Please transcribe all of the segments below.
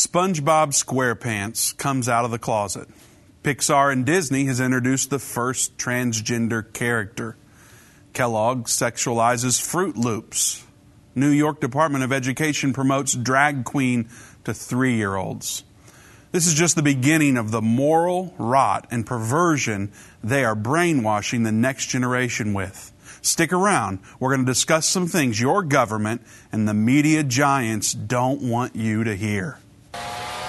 SpongeBob SquarePants comes out of the closet. Pixar and Disney has introduced the first transgender character. Kellogg sexualizes Froot Loops. New York Department of Education promotes drag queen to three year olds. This is just the beginning of the moral rot and perversion they are brainwashing the next generation with. Stick around. We're going to discuss some things your government and the media giants don't want you to hear you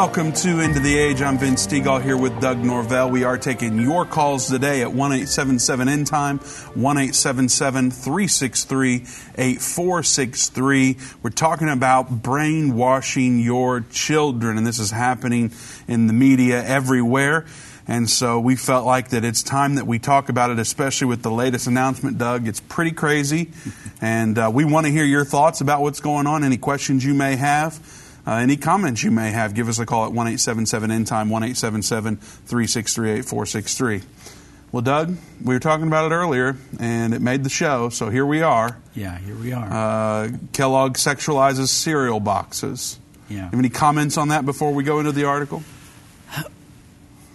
Welcome to End of the Age. I'm Vince Stegall here with Doug Norvell. We are taking your calls today at 1 877 End Time, 1 877 363 8463. We're talking about brainwashing your children, and this is happening in the media everywhere. And so we felt like that it's time that we talk about it, especially with the latest announcement, Doug. It's pretty crazy. And uh, we want to hear your thoughts about what's going on, any questions you may have. Uh, any comments you may have, give us a call at 1 877 End Time, 1 877 363 8463. Well, Doug, we were talking about it earlier, and it made the show, so here we are. Yeah, here we are. Uh, Kellogg sexualizes cereal boxes. Yeah. Have any comments on that before we go into the article?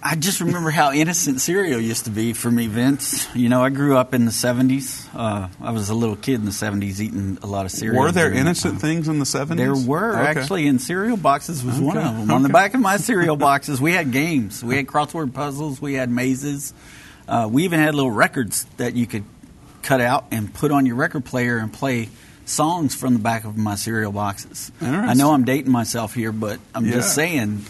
I just remember how innocent cereal used to be for me, Vince. You know, I grew up in the 70s. Uh, I was a little kid in the 70s eating a lot of cereal. Were there innocent things in the 70s? There were Okay. actually, and cereal boxes was one of them. On the back of my cereal boxes, we had games. We had crossword puzzles. We had mazes. Uh, we even had little records that you could cut out and put on your record player and play songs from the back of my cereal boxes. I know I'm dating myself here, but I'm Yeah. just saying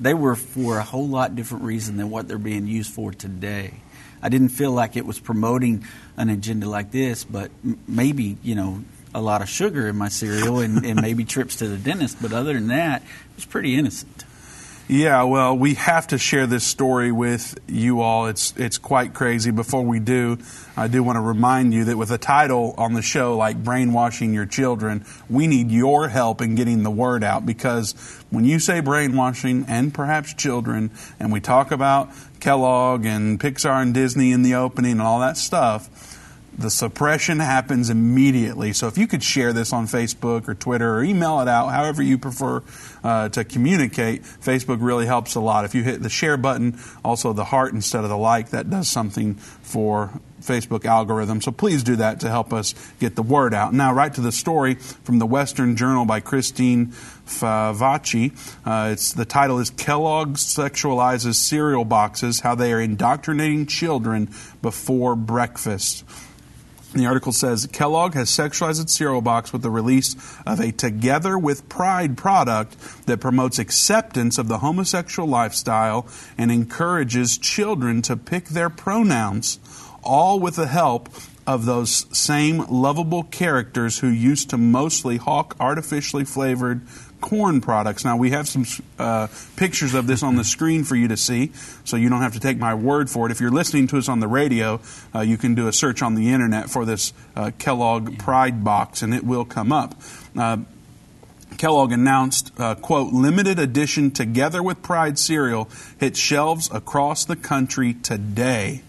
they were for a whole lot different reason than what they're being used for today. I didn't feel like it was promoting an agenda like this, but m- maybe, you know, a lot of sugar in my cereal and, and maybe trips to the dentist. But other than that, it was pretty innocent. Yeah, well, we have to share this story with you all. It's it's quite crazy. Before we do, I do want to remind you that with a title on the show like brainwashing your children, we need your help in getting the word out because when you say brainwashing and perhaps children and we talk about Kellogg and Pixar and Disney in the opening and all that stuff, the suppression happens immediately. So if you could share this on Facebook or Twitter or email it out, however you prefer uh, to communicate, Facebook really helps a lot. If you hit the share button, also the heart instead of the like, that does something for Facebook algorithm. So please do that to help us get the word out. Now, right to the story from the Western Journal by Christine Favocci. Uh, it's the title is Kellogg sexualizes cereal boxes: How they are indoctrinating children before breakfast. The article says Kellogg has sexualized its cereal box with the release of a Together with Pride product that promotes acceptance of the homosexual lifestyle and encourages children to pick their pronouns, all with the help of those same lovable characters who used to mostly hawk artificially flavored corn products. Now, we have some uh, pictures of this on the screen for you to see, so you don't have to take my word for it. If you're listening to us on the radio, uh, you can do a search on the internet for this uh, Kellogg Pride box, and it will come up. Uh, Kellogg announced, uh, quote, limited edition Together with Pride cereal hits shelves across the country today,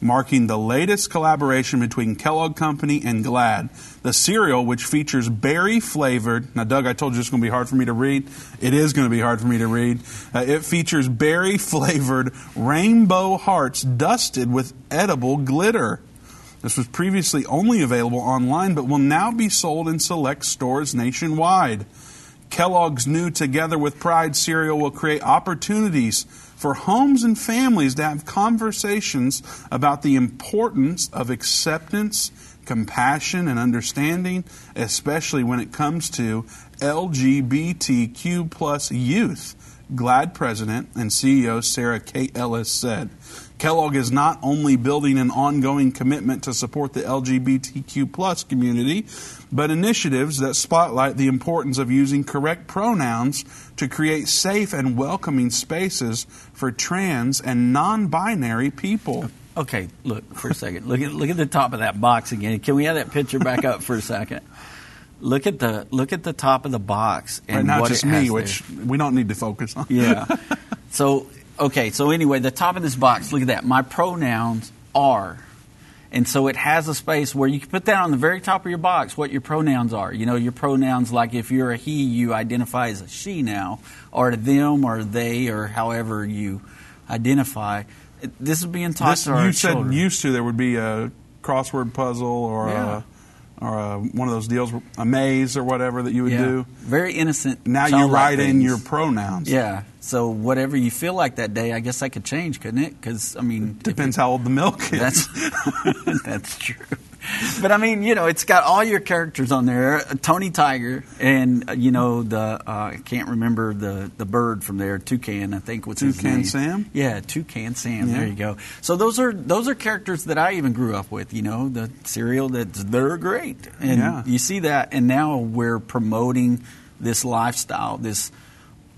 marking the latest collaboration between Kellogg Company and GLAAD. The cereal, which features berry flavored, now, Doug, I told you it's going to be hard for me to read. It is going to be hard for me to read. Uh, it features berry flavored rainbow hearts dusted with edible glitter. This was previously only available online, but will now be sold in select stores nationwide. Kellogg's new Together with Pride cereal will create opportunities for homes and families to have conversations about the importance of acceptance, compassion, and understanding, especially when it comes to LGBTQ plus youth. GLAAD President and CEO Sarah Kate Ellis said. Kellogg is not only building an ongoing commitment to support the LGBTQ plus community, but initiatives that spotlight the importance of using correct pronouns to create safe and welcoming spaces for trans and non-binary people. Okay, look for a second. Look at look at the top of that box again. Can we have that picture back up for a second? Look at the look at the top of the box and right, not just me, which we don't need to focus on. Yeah. so okay, so anyway, the top of this box. Look at that. My pronouns are. And so it has a space where you can put that on the very top of your box what your pronouns are. You know, your pronouns, like if you're a he, you identify as a she now, or them, or they, or however you identify. This is being taught this, to our You children. said used to there would be a crossword puzzle or yeah. a or a, one of those deals, a maze or whatever that you would yeah. do. Very innocent. Now you write in your pronouns. Yeah. So whatever you feel like that day, I guess that could change, couldn't it? Because I mean, depends how old the milk is. That's that's true. but I mean, you know, it's got all your characters on there. Tony Tiger, and uh, you know the uh, I can't remember the the bird from there. Toucan, I think was Toucan his name. Sam. Yeah, Toucan Sam. Yeah. There you go. So those are those are characters that I even grew up with. You know, the cereal that they're great, and yeah. you see that. And now we're promoting this lifestyle, this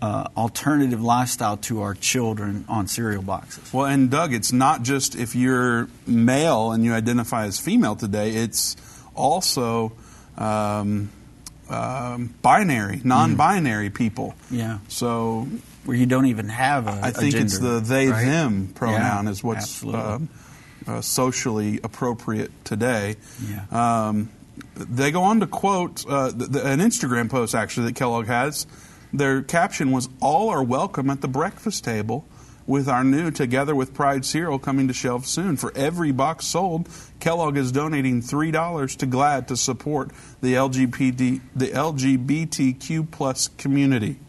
uh, alternative lifestyle to our children on cereal boxes. Well, and Doug, it's not just if you're male and you identify as female today, it's also um, um, binary, non binary mm. people. Yeah. So. Where you don't even have a I think gender, it's the they right? them pronoun yeah, is what's uh, uh, socially appropriate today. Yeah. Um, they go on to quote uh, the, the, an Instagram post actually that Kellogg has their caption was All are welcome at the breakfast table with our new Together with Pride cereal coming to shelves soon. For every box sold, Kellogg is donating $3 to GLAAD to support the, LGBT, the LGBTQ plus community.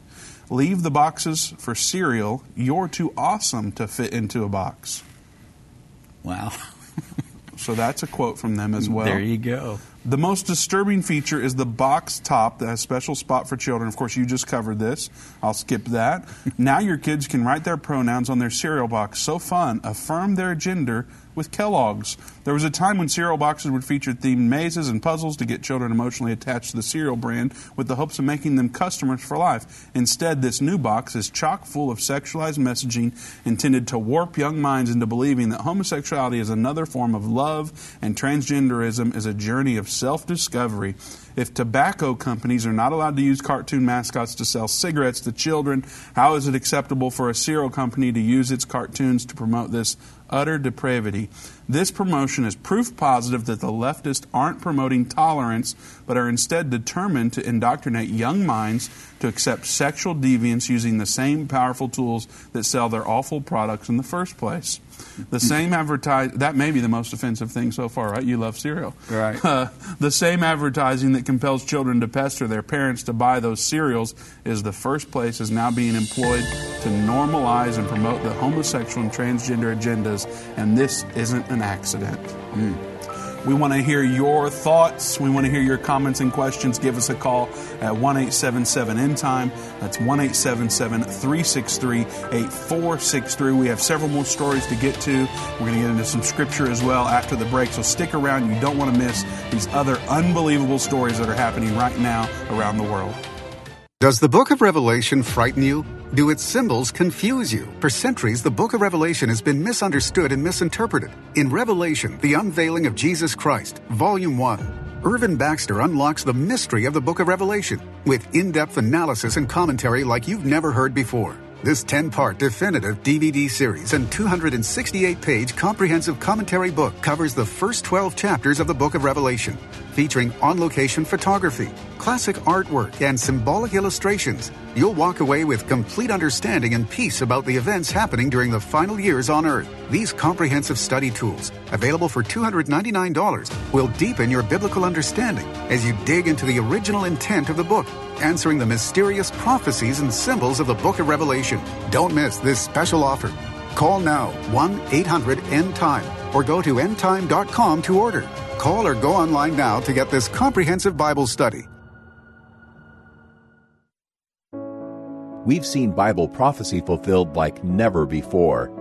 Leave the boxes for cereal. You're too awesome to fit into a box. Wow. so that's a quote from them as well. There you go. The most disturbing feature is the box top that has special spot for children. Of course, you just covered this. I'll skip that. now your kids can write their pronouns on their cereal box. So fun. Affirm their gender with Kellogg's. There was a time when cereal boxes would feature themed mazes and puzzles to get children emotionally attached to the cereal brand with the hopes of making them customers for life. Instead, this new box is chock full of sexualized messaging intended to warp young minds into believing that homosexuality is another form of love and transgenderism is a journey of self discovery. If tobacco companies are not allowed to use cartoon mascots to sell cigarettes to children, how is it acceptable for a cereal company to use its cartoons to promote this utter depravity? This promotion is proof positive that the leftists aren't promoting tolerance, but are instead determined to indoctrinate young minds to accept sexual deviance using the same powerful tools that sell their awful products in the first place. The same advertise that may be the most offensive thing so far, right? You love cereal, right? Uh, the same advertising that compels children to pester their parents to buy those cereals is the first place is now being employed to normalize and promote the homosexual and transgender agendas, and this isn't an accident. Mm. We want to hear your thoughts. We want to hear your comments and questions. Give us a call at 1 877 End Time. That's 1 877 363 8463. We have several more stories to get to. We're going to get into some scripture as well after the break. So stick around. You don't want to miss these other unbelievable stories that are happening right now around the world. Does the book of Revelation frighten you? Do its symbols confuse you? For centuries, the book of Revelation has been misunderstood and misinterpreted. In Revelation, the unveiling of Jesus Christ, Volume 1, Irvin Baxter unlocks the mystery of the book of Revelation with in depth analysis and commentary like you've never heard before. This 10 part definitive DVD series and 268 page comprehensive commentary book covers the first 12 chapters of the book of Revelation, featuring on location photography, classic artwork, and symbolic illustrations. You'll walk away with complete understanding and peace about the events happening during the final years on Earth. These comprehensive study tools, available for $299, will deepen your biblical understanding as you dig into the original intent of the book answering the mysterious prophecies and symbols of the book of Revelation. Don't miss this special offer. Call now 1 800 End Time or go to endtime.com to order. Call or go online now to get this comprehensive Bible study. We've seen Bible prophecy fulfilled like never before.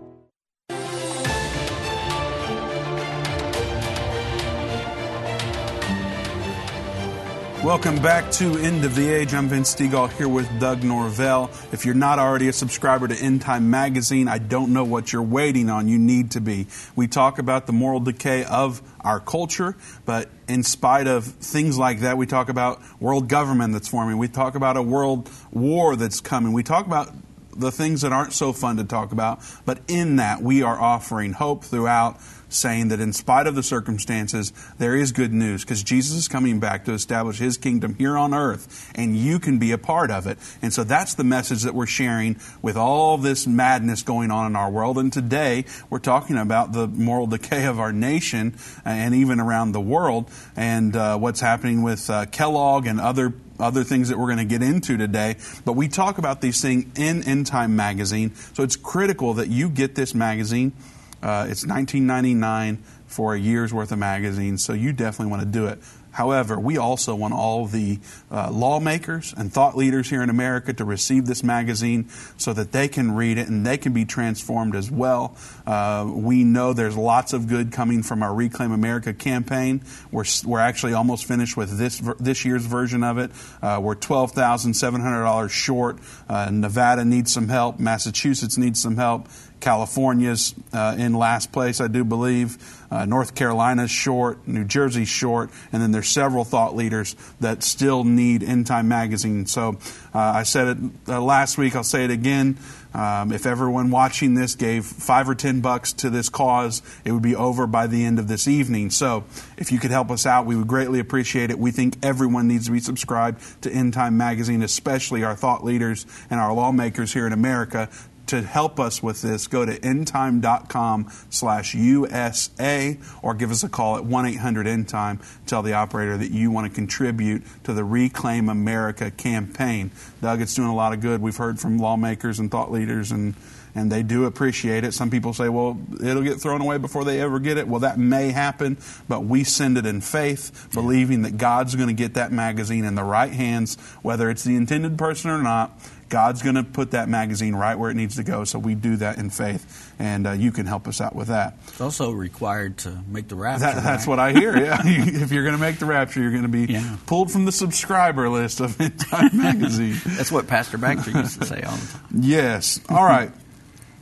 Welcome back to End of the Age. I'm Vince Stegall here with Doug Norvell. If you're not already a subscriber to End Time Magazine, I don't know what you're waiting on. You need to be. We talk about the moral decay of our culture, but in spite of things like that, we talk about world government that's forming. We talk about a world war that's coming. We talk about the things that aren't so fun to talk about, but in that, we are offering hope throughout saying that in spite of the circumstances, there is good news because Jesus is coming back to establish his kingdom here on earth, and you can be a part of it. And so that's the message that we're sharing with all this madness going on in our world. And today, we're talking about the moral decay of our nation and even around the world, and uh, what's happening with uh, Kellogg and other other things that we're going to get into today. But we talk about these things in End Time Magazine. So it's critical that you get this magazine. Uh, it's 19.99 for a year's worth of magazines, so you definitely want to do it. However, we also want all the uh, lawmakers and thought leaders here in America to receive this magazine so that they can read it and they can be transformed as well. Uh, we know there's lots of good coming from our Reclaim America campaign. We're, we're actually almost finished with this this year's version of it. Uh, we're twelve thousand seven hundred dollars short. Uh, Nevada needs some help. Massachusetts needs some help. California's uh, in last place, I do believe. Uh, North Carolina's short, New Jersey's short, and then there's several thought leaders that still need End Time Magazine. So uh, I said it uh, last week, I'll say it again. Um, if everyone watching this gave five or ten bucks to this cause, it would be over by the end of this evening. So, if you could help us out, we would greatly appreciate it. We think everyone needs to be subscribed to End Time Magazine, especially our thought leaders and our lawmakers here in America, to help us with this, go to endtime.com slash USA or give us a call at 1-800-ENDTIME. Tell the operator that you want to contribute to the Reclaim America campaign. Doug, it's doing a lot of good. We've heard from lawmakers and thought leaders and and they do appreciate it. Some people say, well, it'll get thrown away before they ever get it. Well, that may happen, but we send it in faith, believing that God's going to get that magazine in the right hands, whether it's the intended person or not. God's going to put that magazine right where it needs to go. So we do that in faith, and uh, you can help us out with that. It's also required to make the rapture. That, that's right? what I hear. Yeah, if you're going to make the rapture, you're going to be yeah. pulled from the subscriber list of Time Magazine. that's what Pastor Baxter used to say all the time. Yes. All right.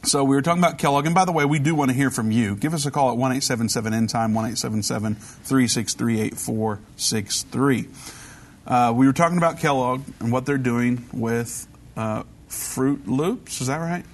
So we were talking about Kellogg, and by the way, we do want to hear from you. Give us a call at one eight seven seven end time one eight seven seven three six three eight four six three. Uh, we were talking about Kellogg and what they're doing with uh, Froot Loops. Is that right?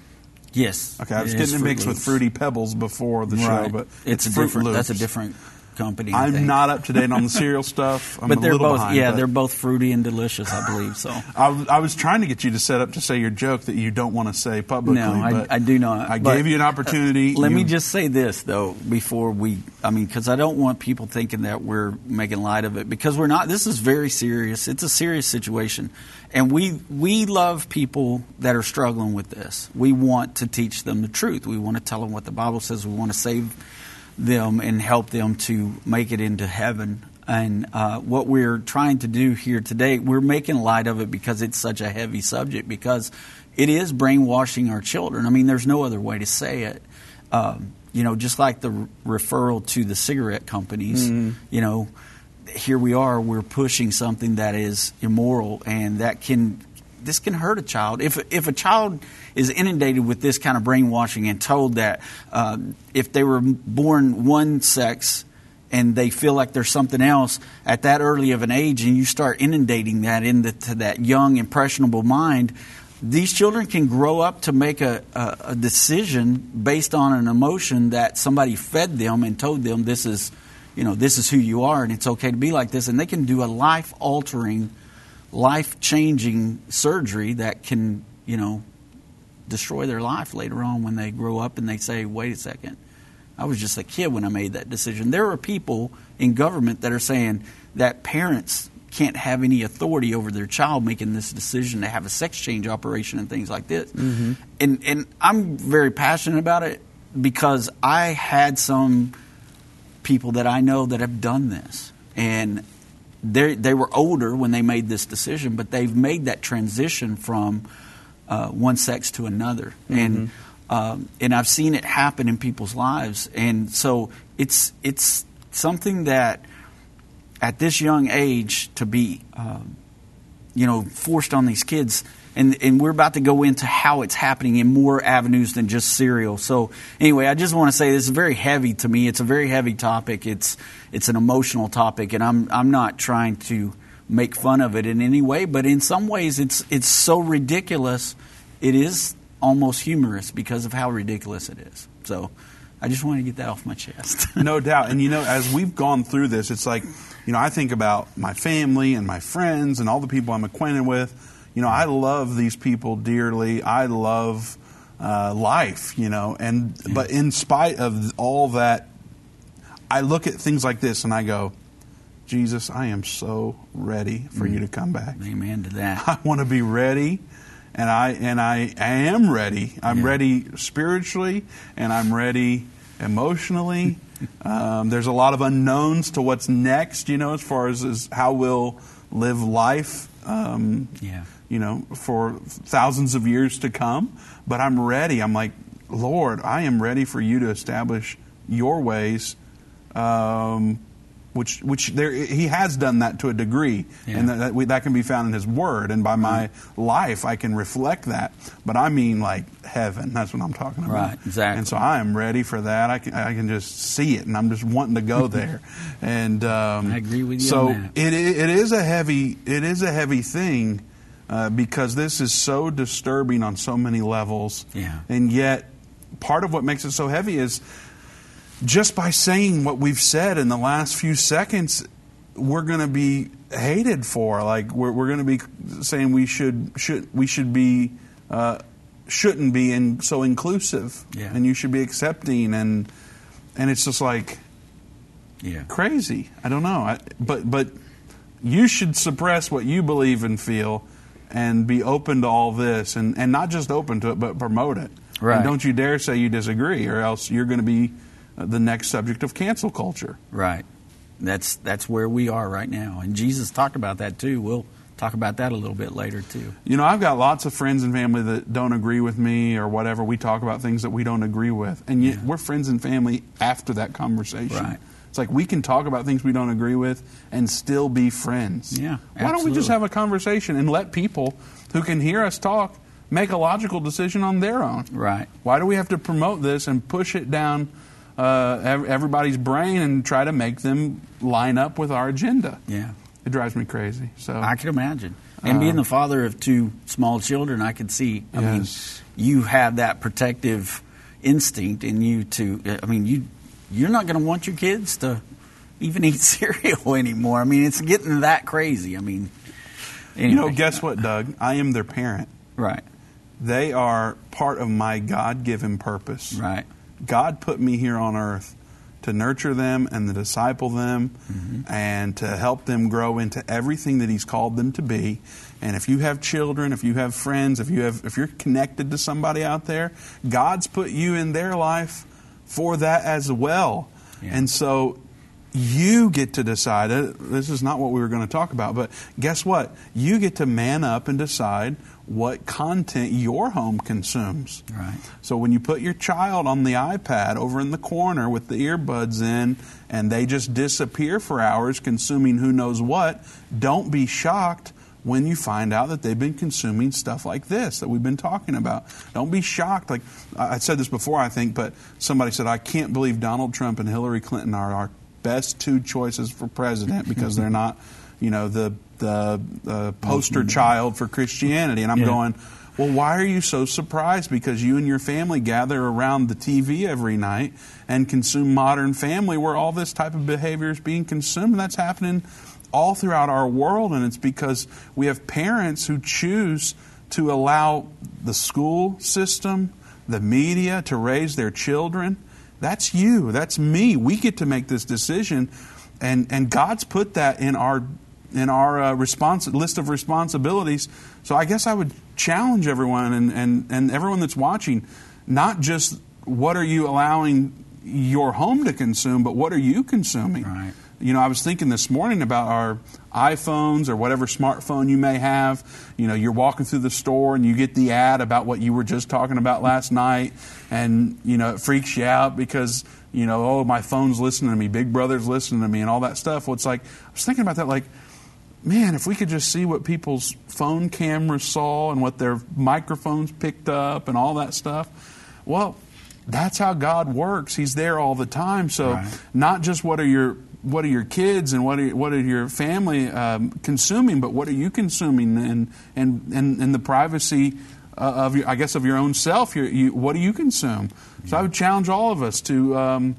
Yes. Okay, I was getting it mixed Loops. with Fruity Pebbles before the right. show, but it's, it's Fruit different. Loops. That's a different company. I'm not up to date on the cereal stuff. I'm but they're both behind, yeah, they're both fruity and delicious, I believe. So I, I, was trying to get you to set up to say your joke that you don't want to say publicly. No, I, I do not. I but, gave you an opportunity. Uh, let you, me just say this though before we. I mean, because I don't want people thinking that we're making light of it because we're not. This is very serious. It's a serious situation, and we we love people that are struggling with this. We want to teach them the truth. We want to tell them what the Bible says. We want to save them and help them to make it into heaven. And uh, what we're trying to do here today, we're making light of it because it's such a heavy subject, because it is brainwashing our children. I mean, there's no other way to say it. Um, you know, just like the referral to the cigarette companies, mm-hmm. you know, here we are, we're pushing something that is immoral and that can this can hurt a child. If if a child is inundated with this kind of brainwashing and told that uh, if they were born one sex and they feel like there's something else at that early of an age, and you start inundating that into that young, impressionable mind, these children can grow up to make a, a, a, decision based on an emotion that somebody fed them and told them this is, you know, this is who you are and it's okay to be like this, and they can do a life altering, life changing surgery that can, you know, destroy their life later on when they grow up and they say, wait a second, I was just a kid when I made that decision. There are people in government that are saying that parents can't have any authority over their child making this decision to have a sex change operation and things like this. Mm-hmm. And and I'm very passionate about it because I had some people that I know that have done this, and they they were older when they made this decision, but they've made that transition from uh, one sex to another, mm-hmm. and um, and I've seen it happen in people's lives, and so it's it's something that at this young age to be, um, you know, forced on these kids. And, and we're about to go into how it's happening in more avenues than just cereal. So anyway, I just want to say this is very heavy to me. It's a very heavy topic. It's it's an emotional topic, and I'm I'm not trying to make fun of it in any way, but in some ways, it's it's so ridiculous. It is almost humorous because of how ridiculous it is. So I just want to get that off my chest. no doubt. And you know, as we've gone through this, it's like you know, I think about my family and my friends and all the people I'm acquainted with. You know, I love these people dearly. I love uh, life, you know, and but in spite of all that, I look at things like this and I go, Jesus, I am so ready for mm. you to come back. Amen to that. I want to be ready and I and I, I am ready. I'm yeah. ready spiritually, and I'm ready emotionally, um, there's a lot of unknowns to what's next, you know, as far as, as how we'll live life, um, yeah. You know, for thousands of years to come. But I'm ready. I'm like, Lord, I am ready for you to establish your ways. Um, which which there he has done that to a degree, yeah. and that that, we, that, can be found in his word. And by my mm-hmm. life, I can reflect that. But I mean, like heaven. That's what I'm talking about. Right. Exactly. And so I am ready for that. I can I can just see it, and I'm just wanting to go there. and um, I agree with you. So it it is a heavy it is a heavy thing. Uh, because this is so disturbing on so many levels, yeah. and yet part of what makes it so heavy is just by saying what we've said in the last few seconds, we're going to be hated for. Like we're, we're going to be saying we should should we should be uh, shouldn't be in, so inclusive, yeah. and you should be accepting, and and it's just like yeah. crazy. I don't know, I, but but you should suppress what you believe and feel, and be open to all this, and and not just open to it, but promote it. Right. And don't you dare say you disagree, or else you're going to be uh, the next subject of cancel culture. Right. That's that's where we are right now, and Jesus talked about that too. We'll talk about that a little bit later too. You know, I've got lots of friends and family that don't agree with me or whatever. We talk about things that we don't agree with, and yet yeah. we're friends and family after that conversation. Right. It's like we can talk about things we don't agree with and still be friends. Yeah. Why don't we just have a conversation and let people who can hear us talk make a logical decision on their own? Right. Why do we have to promote this and push it down? uh, everybody's brain and try to make them line up with our agenda. Yeah, it drives me crazy. So I can imagine. And being uh, the father of two small children, I can see. I yes. mean, you have that protective instinct in you to. I mean, you you're not going to want your kids to even eat cereal anymore. I mean, it's getting that crazy. I mean, anyway. you know, guess what, Doug? I am their parent. Right. They are part of my God-given purpose. Right. God put me here on earth to nurture them and to disciple them mm-hmm. and to help them grow into everything that He's called them to be. And if you have children, if you have friends, if you have if you're connected to somebody out there, God's put you in their life for that as well. Yeah. And so you get to decide. Uh, this is not what we were going to talk about, but guess what? You get to man up and decide what content your home consumes. Right. So when you put your child on the iPad over in the corner with the earbuds in and they just disappear for hours consuming who knows what, don't be shocked when you find out that they've been consuming stuff like this that we've been talking about. Don't be shocked. Like I said this before, I think, but somebody said, I can't believe Donald Trump and Hillary Clinton are our best two choices for president because they're not, you know, the the uh, poster child for Christianity. And I'm Yeah. going, well, why are you so surprised? Because you and your family gather around the TV every night and consume Modern Family, where all this type of behavior is being consumed. And that's happening all throughout our world. And it's because we have parents who choose to allow the school system, the media to raise their children. That's you. That's me. We get to make this decision. And, and God's put that in our in our uh, respons- list of responsibilities. So I guess I would challenge everyone and, and, and everyone that's watching, not just what are you allowing your home to consume, but what are you consuming? Right. You know, I was thinking this morning about our iPhones or whatever smartphone you may have. You know, you're walking through the store and you get the ad about what you were just talking about last night, and, you know, it freaks you out because, you know, oh, my phone's listening to me, Big Brother's listening to me, and all that stuff. Well, it's like, I was thinking about that, like, man, if we could just see what people's phone cameras saw and what their microphones picked up and all that stuff, well, that's how God works. He's there all the time. So, Right. not just what are your what are your kids and what are what are your family um, consuming, but what are you consuming and and and, and the privacy uh, of your, I guess of your own self. Your, you, what do you consume? So I would challenge all of us to. Um,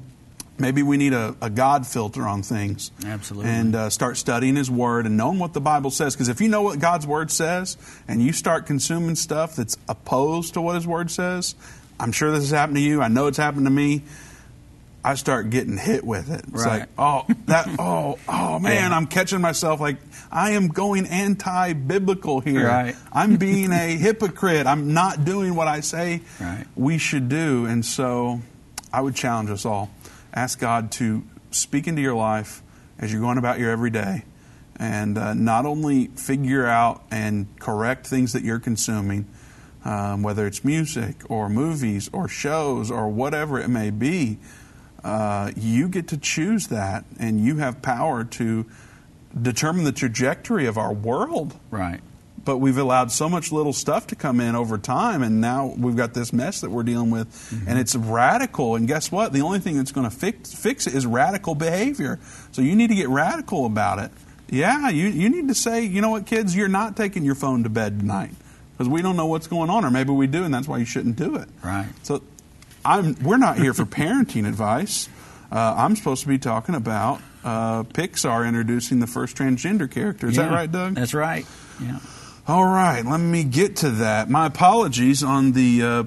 Maybe we need a, a God filter on things. Absolutely. And uh, start studying His Word and knowing what the Bible says. Because if you know what God's Word says and you start consuming stuff that's opposed to what His Word says, I'm sure this has happened to you. I know it's happened to me. I start getting hit with it. It's Right. like, oh, that, oh, oh man, Yeah. I'm catching myself like I am going anti-biblical here. Right. I'm being a hypocrite. I'm not doing what I say Right. we should do. And so I would challenge us all. Ask God to speak into your life as you're going about your everyday and uh, not only figure out and correct things that you're consuming, um, whether it's music or movies or shows or whatever it may be, uh, you get to choose that and you have power to determine the trajectory of our world Right. but we've allowed so much little stuff to come in over time, and now we've got this mess that we're dealing with, and it's radical. And guess what? The only thing that's going to fix fix it is radical behavior. So you need to get radical about it. Yeah, you you need to say, you know what, kids, you're not taking your phone to bed tonight because we don't know what's going on, or maybe we do, and that's why you shouldn't do it. Right. So I'm we're not here for parenting advice. Uh, I'm supposed to be talking about uh, Pixar introducing the first transgender character. Is that right, Doug? That's right. Yeah. All right, let me get to that. My apologies on the uh,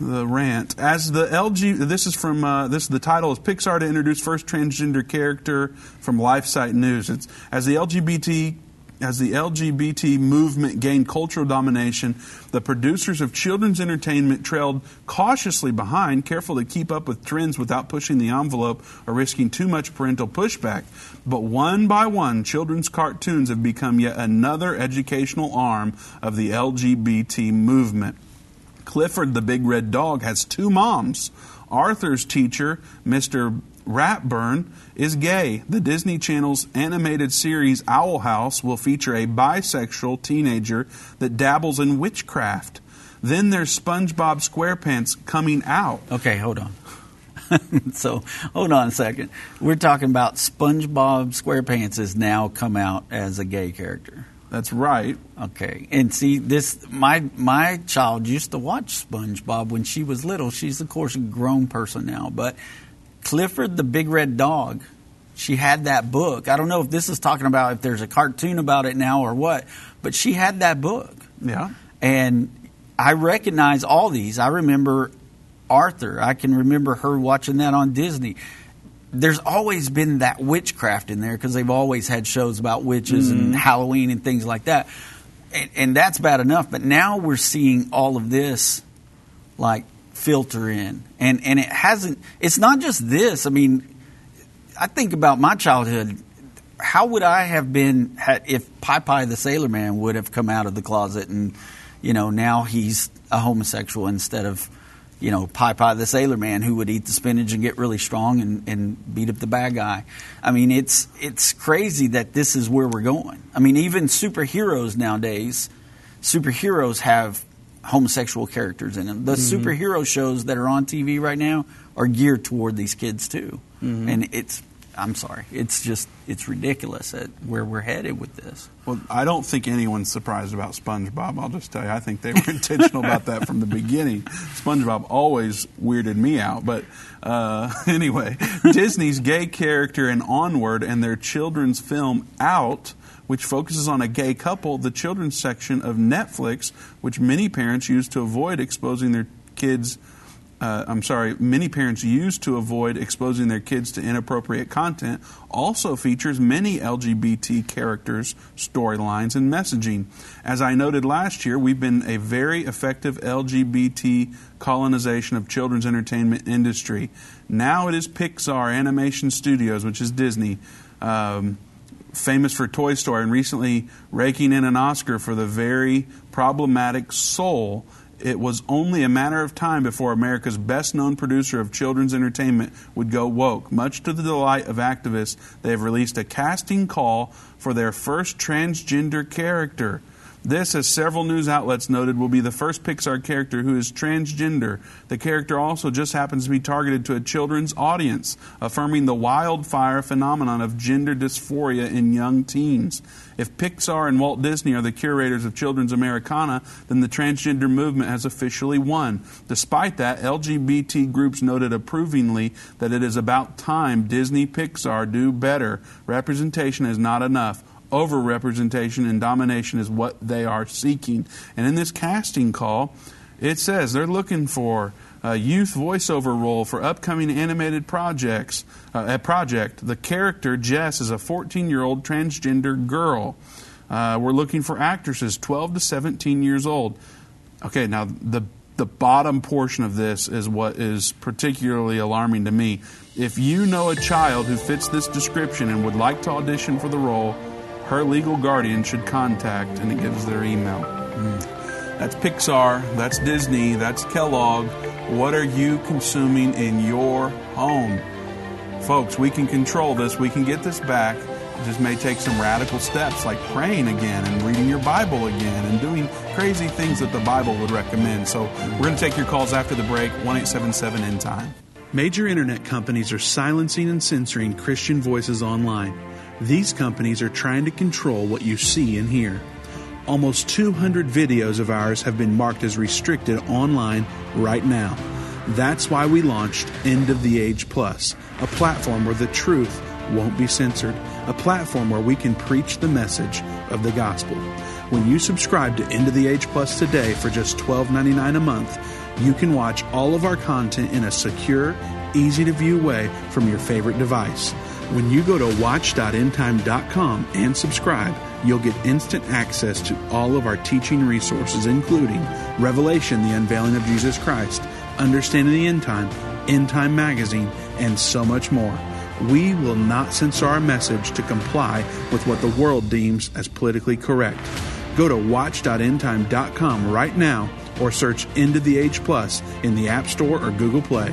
the rant. As the LG, this is from uh, this. The title is Pixar to introduce first transgender character from LifeSite News. It's as the LGBT. As the LGBT movement gained cultural domination, the producers of children's entertainment trailed cautiously behind, careful to keep up with trends without pushing the envelope or risking too much parental pushback. But one by one, children's cartoons have become yet another educational arm of the LGBT movement. Clifford the Big Red Dog has two moms. Arthur's teacher, Mr. Ratburn, is gay. The Disney Channel's animated series Owl House will feature a bisexual teenager that dabbles in witchcraft. Then there's SpongeBob SquarePants coming out. Okay, hold on. so, hold on a second. We're talking about SpongeBob SquarePants has now come out as a gay character. That's right. Okay, and see this. My my child used to watch SpongeBob when she was little. She's of course a grown person now, but Clifford the Big Red Dog. She had that book. I don't know if this is talking about if there's a cartoon about it now or what, but she had that book. Yeah. And I recognize all these. I remember Arthur. I can remember her watching that on Disney. There's always been that witchcraft in there because they've always had shows about witches and mm-hmm. Halloween and things like that. And, and that's bad enough. But now we're seeing all of this like filter in. And, and it hasn't, it's not just this. I mean, I think about my childhood. How would I have been if Popeye the Sailor Man would have come out of the closet and, you know, now he's a homosexual instead of, you know, Popeye the Sailor Man who would eat the spinach and get really strong and, and beat up the bad guy. I mean, it's it's crazy that this is where we're going. I mean, even superheroes nowadays, superheroes have homosexual characters in them. The superhero shows that are on TV right now are geared toward these kids too, and it's I'm sorry. It's just it's ridiculous at where we're headed with this. Well, I don't think anyone's surprised about SpongeBob. I'll just tell you, I think they were intentional about that from the beginning. SpongeBob always weirded me out, but uh, anyway, Disney's gay character in Onward and their children's film Out which focuses on a gay couple, the children's section of Netflix, which many parents use to avoid exposing their kids uh, I'm sorry, many parents use to avoid exposing their kids to inappropriate content, also features many LGBT characters, storylines, and messaging. As I noted last year, we've been a very effective LGBT colonization of children's entertainment industry. Now it is Pixar Animation Studios, which is Disney. Um, famous for Toy Story and recently raking in an Oscar for the very problematic Soul it was only a matter of time before America's best known producer of children's entertainment would go woke. Much to the delight of activists, they have released a casting call for their first transgender character. This, as several news outlets noted, will be the first Pixar character who is transgender. The character also just happens to be targeted to a children's audience, affirming the wildfire phenomenon of gender dysphoria in young teens. If Pixar and Walt Disney are the curators of children's Americana, then the transgender movement has officially won. Despite that, LGBT groups noted approvingly that it is about time Disney Pixar do better. Representation is not enough overrepresentation and domination is what they are seeking. And in this casting call, it says they're looking for a youth voiceover role for upcoming animated projects. Uh, a project. The character Jess is a 14-year-old transgender girl. Uh, we're looking for actresses 12 to 17 years old. Okay, now the the bottom portion of this is what is particularly alarming to me. If you know a child who fits this description and would like to audition for the role, her legal guardian should contact, and it gives their email. Mm. That's Pixar, that's Disney, that's Kellogg. What are you consuming in your home? Folks, we can control this, we can get this back. It just may take some radical steps like praying again and reading your Bible again and doing crazy things that the Bible would recommend. So we're going to take your calls after the break, 1 877 End Time. Major internet companies are silencing and censoring Christian voices online. These companies are trying to control what you see and hear. Almost 200 videos of ours have been marked as restricted online right now. That's why we launched End of the Age Plus, a platform where the truth won't be censored, a platform where we can preach the message of the gospel. When you subscribe to End of the Age Plus today for just $12.99 a month, you can watch all of our content in a secure, easy to view way from your favorite device. When you go to watch.endtime.com and subscribe, you'll get instant access to all of our teaching resources, including Revelation, the unveiling of Jesus Christ, Understanding the End Time, End Time Magazine, and so much more. We will not censor our message to comply with what the world deems as politically correct. Go to watch.endtime.com right now or search End of the Age Plus in the App Store or Google Play.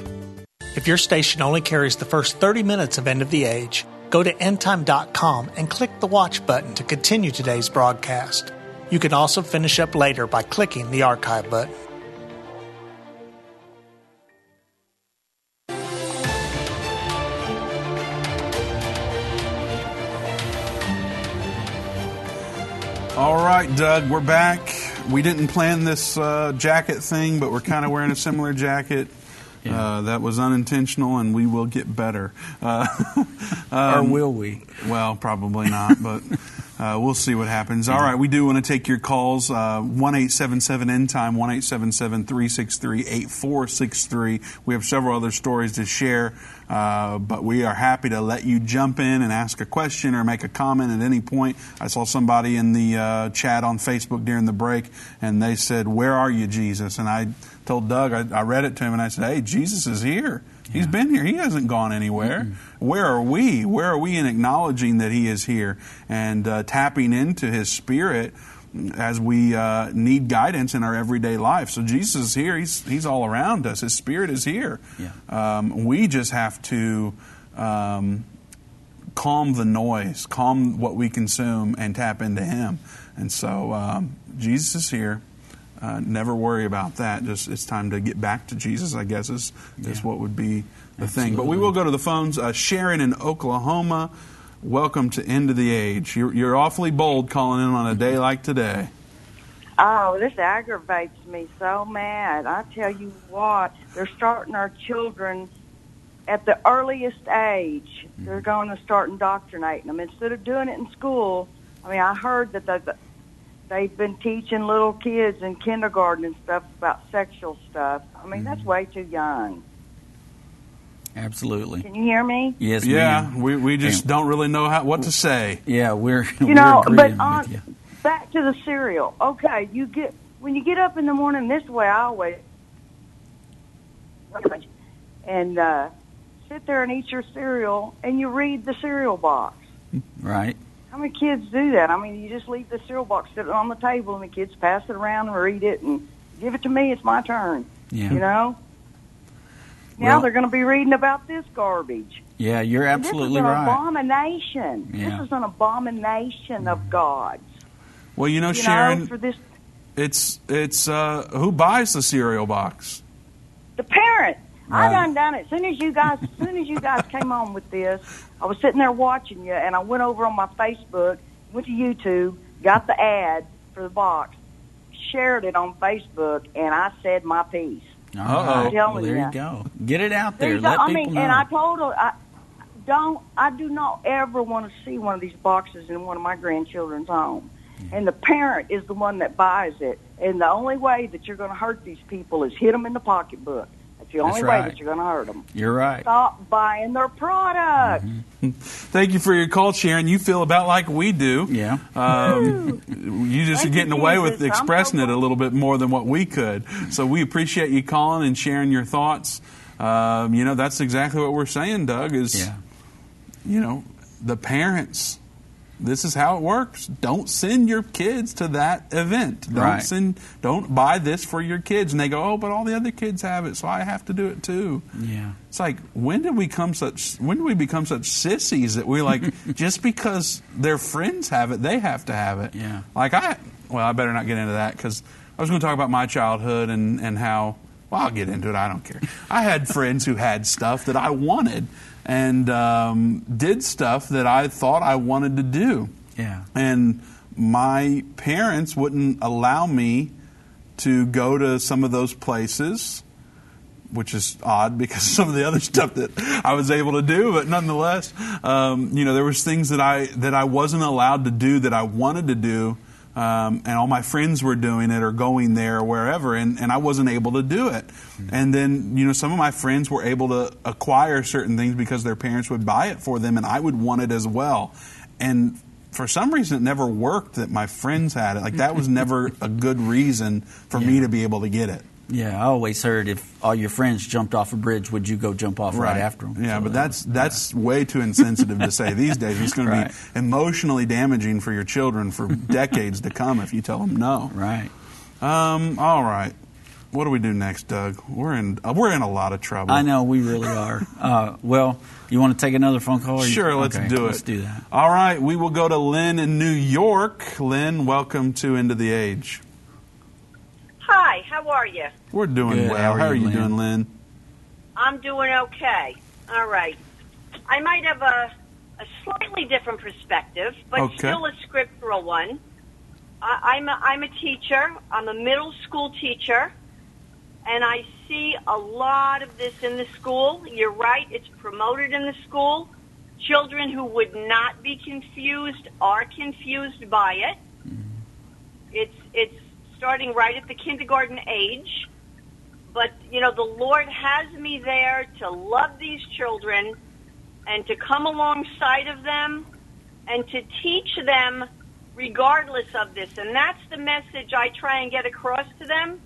If your station only carries the first 30 minutes of End of the Age, go to endtime.com and click the watch button to continue today's broadcast. You can also finish up later by clicking the archive button. All right, Doug, we're back. We didn't plan this uh, jacket thing, but we're kind of wearing a similar jacket. Yeah. Uh, that was unintentional, and we will get better. Uh, um, or will we? Well, probably not, but uh, we'll see what happens. All right, we do want to take your calls. Uh, one eight seven seven end time one eight seven seven three six three eight four six three. We have several other stories to share. Uh, but we are happy to let you jump in and ask a question or make a comment at any point. I saw somebody in the uh, chat on Facebook during the break, and they said, "Where are you, Jesus?" And I told Doug, I, I read it to him, and I said, "Hey, Jesus is here. He's been here. He hasn't gone anywhere. Where are we? Where are we in acknowledging that He is here and uh, tapping into His Spirit?" As we uh, need guidance in our everyday life, so Jesus is here. He's He's all around us. His Spirit is here. Yeah. Um, we just have to um, calm the noise, calm what we consume, and tap into Him. And so um, Jesus is here. Uh, never worry about that. Just it's time to get back to Jesus. I guess is is Yeah. what would be the thing. But we will go to the phones. Uh, Sharon in Oklahoma. Welcome to End of the Age. You're, you're awfully bold calling in on a day like today. Oh, this aggravates me so mad. I tell you what, they're starting our children at the earliest age. They're going to start indoctrinating them instead of doing it in school. I mean, I heard that they've, they've been teaching little kids in kindergarten and stuff about sexual stuff. I mean, that's way too young. Absolutely. Can you hear me? Yes, Yeah, ma'am. we, we just don't really know how, what to say. Yeah, we're You we're know, but on, you. back to the cereal. Okay, you get when you get up in the morning. This way, I always and uh, sit there and eat your cereal, and you read the cereal box. Right. How many kids do that? I mean, you just leave the cereal box sitting on the table, and the kids pass it around and read it, and give it to me. It's my turn. Yeah. You know. Now Well- they're going to be reading about this garbage. Yeah, you're And absolutely this is an right. abomination. Yeah. This is an abomination of God. Well, you know, You Sharon, know, for this it's it's uh, who buys the cereal box? The parent. Right. I done done it. As soon as you guys, as soon as you guys came on with this, I was sitting there watching you, and I went over on my Facebook, went to YouTube, got the ad for the box, shared it on Facebook, and I said my piece. Uh-oh. right. I'm telling Well, there you go. Get it out there. There's Let a- I people mean, know. and I told her, I don't, I do not ever want to see one of these boxes in one of my grandchildren's home. And the parent is the one that buys it. And the only way that you're going to hurt these people is hit them in the pocketbook. That's the only That's way right. that you're going to hurt them. You're right. Stop buying their product. Thank you for your call, Sharon. You feel about like we do. Yeah. Um, you just are getting away with Jesus. I'm expressing it a little bit more than what we could. So we appreciate you calling and sharing your thoughts. Um, you know, that's exactly what we're saying, Doug, is, Yeah. you know, the parents. This is how it works. Don't send your kids to that event. Don't Right. send. Don't buy this for your kids. And they go, oh, but all the other kids have it, so I have to do it too. Yeah. It's like when did we come such when did we become such sissies that we like just because their friends have it they have to have it. Yeah. Like I well I better not get into that because I was going to talk about my childhood and and how well I'll get into it I don't care. I had friends who had stuff that I wanted and um, did stuff that I thought I wanted to do. Yeah. And my parents wouldn't allow me to go to some of those places, which is odd because some of the other stuff that I was able to do, but nonetheless, um, you know, there was things that I that I wasn't allowed to do that I wanted to do. Um, and all my friends were doing it or going there or wherever, and, and I wasn't able to do it. And then, you know, some of my friends were able to acquire certain things because their parents would buy it for them, and I would want it as well. And for some reason, it never worked that my friends had it. Like, that was never a good reason for me to be able to get it. Yeah, I always heard if all your friends jumped off a bridge, would you go jump off right, after them? Yeah, So but that that's that's way too insensitive to say these days. It's going Right. to be emotionally damaging for your children for decades to come if you tell them no. right. Um. All right. What do we do next, Doug? We're in uh, we're in a lot of trouble. I know we really are. Uh, well, you want to take another phone call? or you- Sure, let's okay, do it. Let's do that. All right, we will go to Lynn in New York. Lynn, welcome to End of the Age. Hi, how are you? We're doing Good. well. How are How are you, you Lynn? doing, Lynn? I'm doing okay. All right. I might have a, a slightly different perspective, but Okay. still a scriptural one. I, I'm, a, I'm a teacher. I'm a middle school teacher, and I see a lot of this in the school. You're right, it's promoted in the school. Children who would not be confused are confused by it. Mm-hmm. It's it's starting right at the kindergarten age. But you know, the Lord has me there to love these children and to come alongside of them and to teach them regardless of this. And that's the message I try and get across to them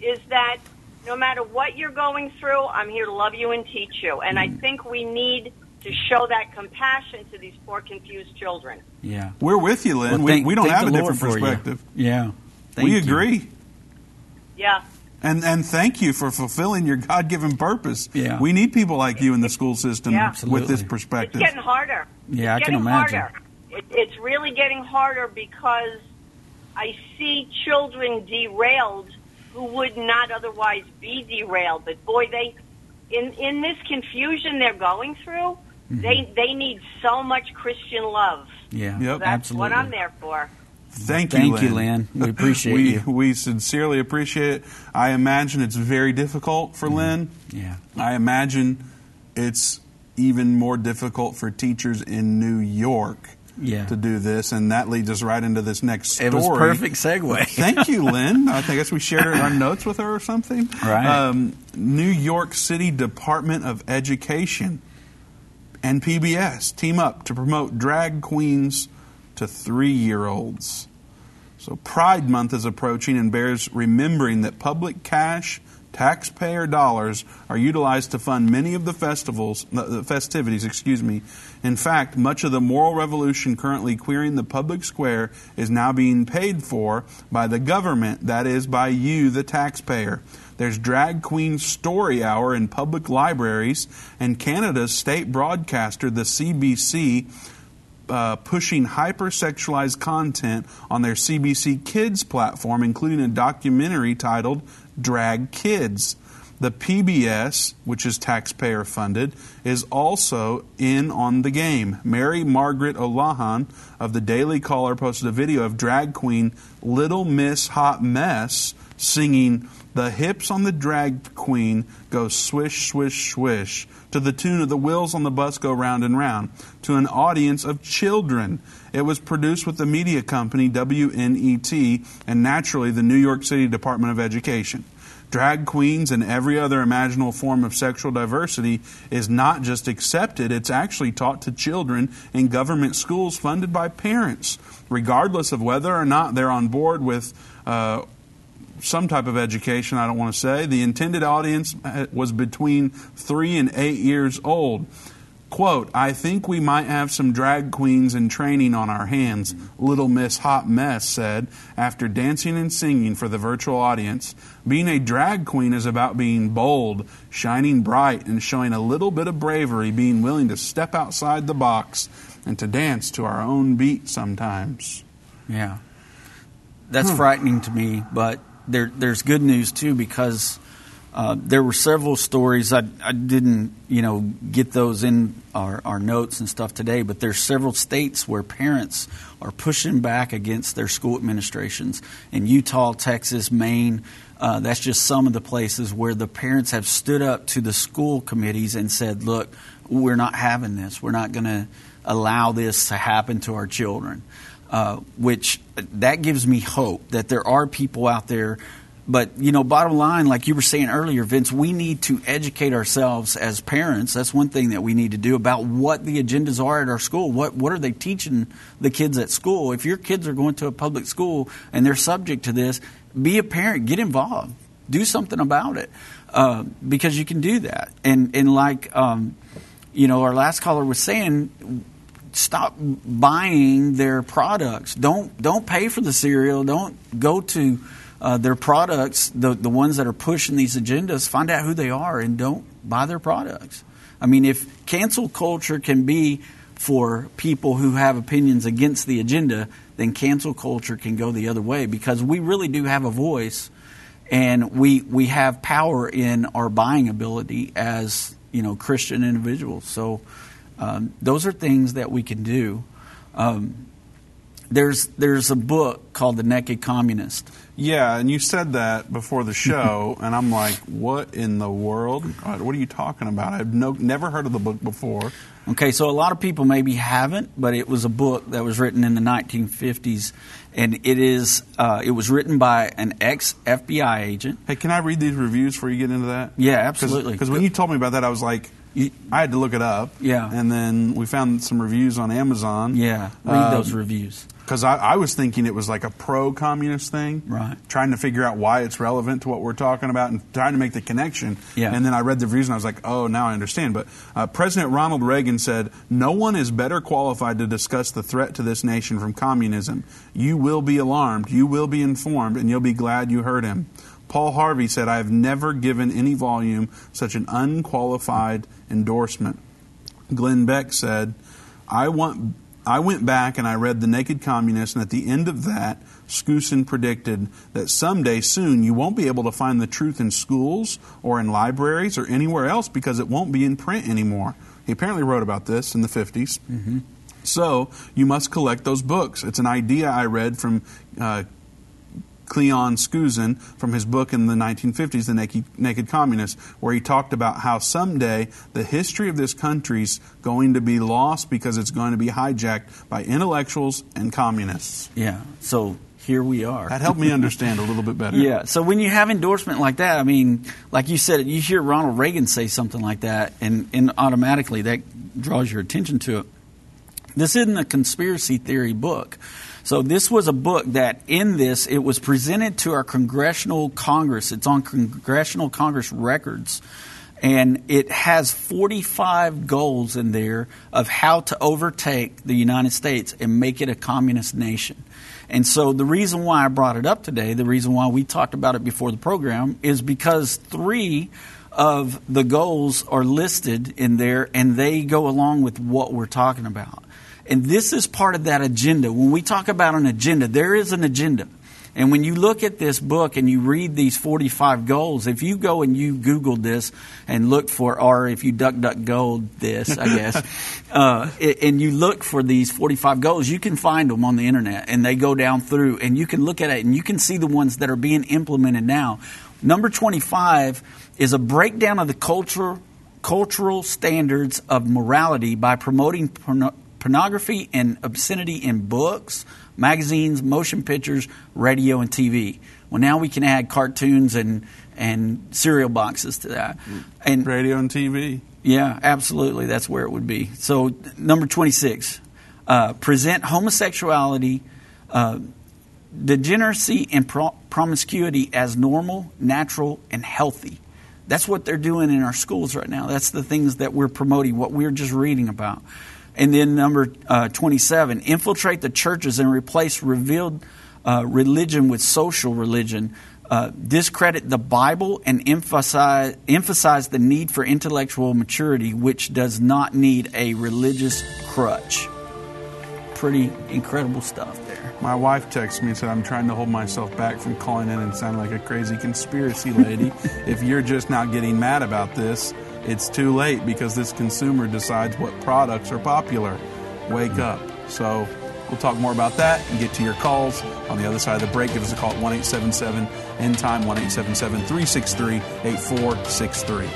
is that no matter what you're going through, I'm here to love you and teach you. And I Mm. think we need to show that compassion to these poor, confused children. Yeah. We're with you, Lynn. Well, we, thank- we don't have a Lord different for you. perspective. Yeah. Thank we you. agree. Yeah. And and thank you for fulfilling your God given purpose. Yeah. We need people like you in the school system Yeah. with this perspective. It's getting harder. Yeah, it's I can imagine. Harder. It, it's really getting harder because I see children derailed who would not otherwise be derailed. But boy, they in in this confusion they're going through, Mm-hmm. they they need so much Christian love. Yeah. Yep. That's Absolutely. what I'm there for. Thank you, Thank Lynn. you, Lynn. We appreciate we, you. We sincerely appreciate it. I imagine it's very difficult Mm-hmm. for Lynn. Yeah. I imagine it's even more difficult for teachers in New York Yeah. to do this, and that leads us right into this next story. It was perfect segue. Thank you, Lynn. I think- I guess we shared our notes with her or something. Right. Um, New York City Department of Education and PBS team up to promote drag queens to three year olds. So, Pride Month is approaching and bears remembering that public cash, taxpayer dollars are utilized to fund many of the festivals, the festivities, excuse me. In fact, much of the moral revolution currently queering the public square is now being paid for by the government, that is, by you, the taxpayer. There's Drag Queen Story Hour in public libraries, and Canada's state broadcaster, the CBC, uh, pushing hypersexualized content on their CBC Kids platform, including a documentary titled Drag Kids. The PBS, which is taxpayer funded, is also in on the game. Mary Margaret Olohan of the Daily Caller posted a video of drag queen Little Miss Hot Mess singing The Hips on the Drag Queen Go Swish, Swish, Swish to the tune of The Wheels on the Bus Go Round and Round to an audience of children. It was produced with the media company WNET and naturally the New York City Department of Education. Drag queens and every other imaginable form of sexual diversity is not just accepted, it's actually taught to children in government schools funded by parents, regardless of whether or not they're on board with uh, some type of education, I don't want to say. The intended audience uh, was between three and eight years old. Quote, I think we might have some drag queens in training on our hands, Little Miss Hot Mess said after dancing and singing for the virtual audience. Being a drag queen is about being bold, shining bright, and showing a little bit of bravery, being willing to step outside the box and to dance to our own beat sometimes. Yeah. That's Hmm. frightening to me, but there, there's good news too because uh, there were several stories. I, I didn't, you know, get those in our, our notes and stuff today, but there's several states where parents are pushing back against their school administrations. In Utah, Texas, Maine, uh, that's just some of the places where the parents have stood up to the school committees and said, look, we're not having this. We're not going to allow this to happen to our children. Uh, which that gives me hope that there are people out there. But you know, bottom line, like you were saying earlier, Vince, we need to educate ourselves as parents. That's one thing that we need to do about what the agendas are at our school. What what are they teaching the kids at school? If your kids are going to a public school and they're subject to this, be a parent, get involved, do something about it, uh, because you can do that. And and like um, you know, our last caller was saying stop buying their products. Don't don't pay for the cereal. Don't go to uh, their products, the the ones that are pushing these agendas. Find out who they are and don't buy their products. I mean, if cancel culture can be for people who have opinions against the agenda, then cancel culture can go the other way because we really do have a voice and we we have power in our buying ability as you know Christian individuals. So um, those are things that we can do. Um, there's there's a book called The Naked Communist. Yeah, and you said that before the show, and I'm like, what in the world? What are you talking about? I've no, never heard of the book before. Okay, so a lot of people maybe haven't, but it was a book that was written in the 1950s, and it is uh, it was written by an ex FBI agent. Hey, can I read these reviews before you get into that? Yeah, absolutely. Because when you told me about that, I was like, You- I had to look it up. Yeah. And then we found some reviews on Amazon. yeah, read Um, those reviews. Because I, I was thinking it was like a pro communist thing. Right. Trying to figure out why it's relevant to what we're talking about and trying to make the connection. Yeah. And then I read the reviews and I was like, oh, now I understand. But uh, President Ronald Reagan said, no one is better qualified to discuss the threat to this nation from communism. You will be alarmed, you will be informed, and you'll be glad you heard him. Paul Harvey said, I have never given any volume such an unqualified endorsement. Glenn Beck said, I want I went back and I read The Naked Communist, and at the end of that, Skousen predicted that someday soon you won't be able to find the truth in schools or in libraries or anywhere else because it won't be in print anymore. He apparently wrote about this in the 50s. So you must collect those books. It's an idea I read from uh, Cleon Skousen from his book in the 1950s, The Naked, Naked Communist, where he talked about how someday the history of this country's going to be lost because it's going to be hijacked by intellectuals and communists. Yeah. So here we are. That helped me understand a little bit better. Yeah. So when you have endorsement like that, I mean, like you said, you hear Ronald Reagan say something like that, and, and automatically that draws your attention to it. This isn't a conspiracy theory book. So this was a book that in this it was presented to our congressional congress. It's on congressional congress records. And it has 45 goals in there of how to overtake the United States and make it a communist nation. And so the reason why I brought it up today, the reason why we talked about it before the program, is because three of the goals are listed in there and they go along with what we're talking about. And this is part of that agenda. When we talk about an agenda, there is an agenda. And when you look at this book and you read these 45 goals, if you go and you Google this and look for, or if you duck, duck, go this, I guess, uh, and you look for these 45 goals, you can find them on the internet and they go down through and you can look at it and you can see the ones that are being implemented now. Number 25 is a breakdown of the culture, cultural standards of morality by promoting pornography and obscenity in books, magazines, motion pictures, radio, and TV. Well, now we can add cartoons and and cereal boxes to that. And Radio and TV. yeah, absolutely, that's where it would be. So number twenty six, uh, present homosexuality. Uh, degeneracy and pro- promiscuity as normal, natural, and healthy. That's what they're doing in our schools right now. That's the things that we're promoting, what we're just reading about. And then number uh, 27, infiltrate the churches and replace revealed uh, religion with social religion. Uh, discredit the Bible and emphasize, emphasize the need for intellectual maturity, which does not need a religious crutch. Pretty incredible stuff there. My wife texted me and said, I'm trying to hold myself back from calling in and sounding like a crazy conspiracy lady. if you're just now getting mad about this, it's too late because this consumer decides what products are popular. Wake hmm. up. So we'll talk more about that and get to your calls on the other side of the break. Give us a call at 1 877 End Time, 1 877 363 8463.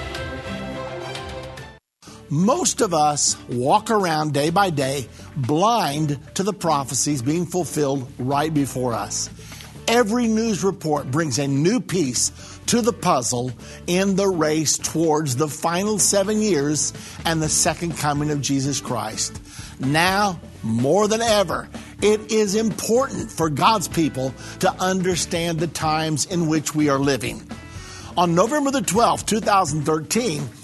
Most of us walk around day by day blind to the prophecies being fulfilled right before us. Every news report brings a new piece to the puzzle in the race towards the final seven years and the second coming of Jesus Christ. Now, more than ever, it is important for God's people to understand the times in which we are living. On November the 12th, 2013,